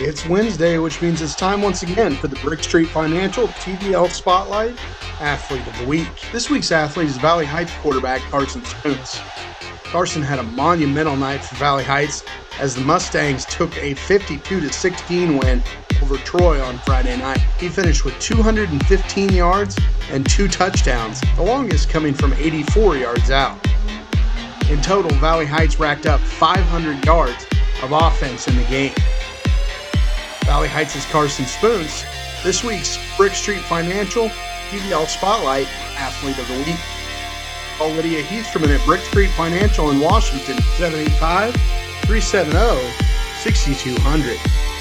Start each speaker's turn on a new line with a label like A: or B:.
A: It's Wednesday, which means it's time once again for the Brick Street Financial TVL Spotlight Athlete of the Week. This week's athlete is Valley Heights quarterback Carson Spoons. Carson had a monumental night for Valley Heights as the Mustangs took a 52 16 win over Troy on Friday night. He finished with 215 yards and two touchdowns, the longest coming from 84 yards out. In total, Valley Heights racked up 500 yards of offense in the game. Valley Heights' is Carson Spoons, this week's Brick Street Financial TVL Spotlight Athlete of the Week. Call Lydia Heathroman at Brick Street Financial in Washington, 785 370 6200.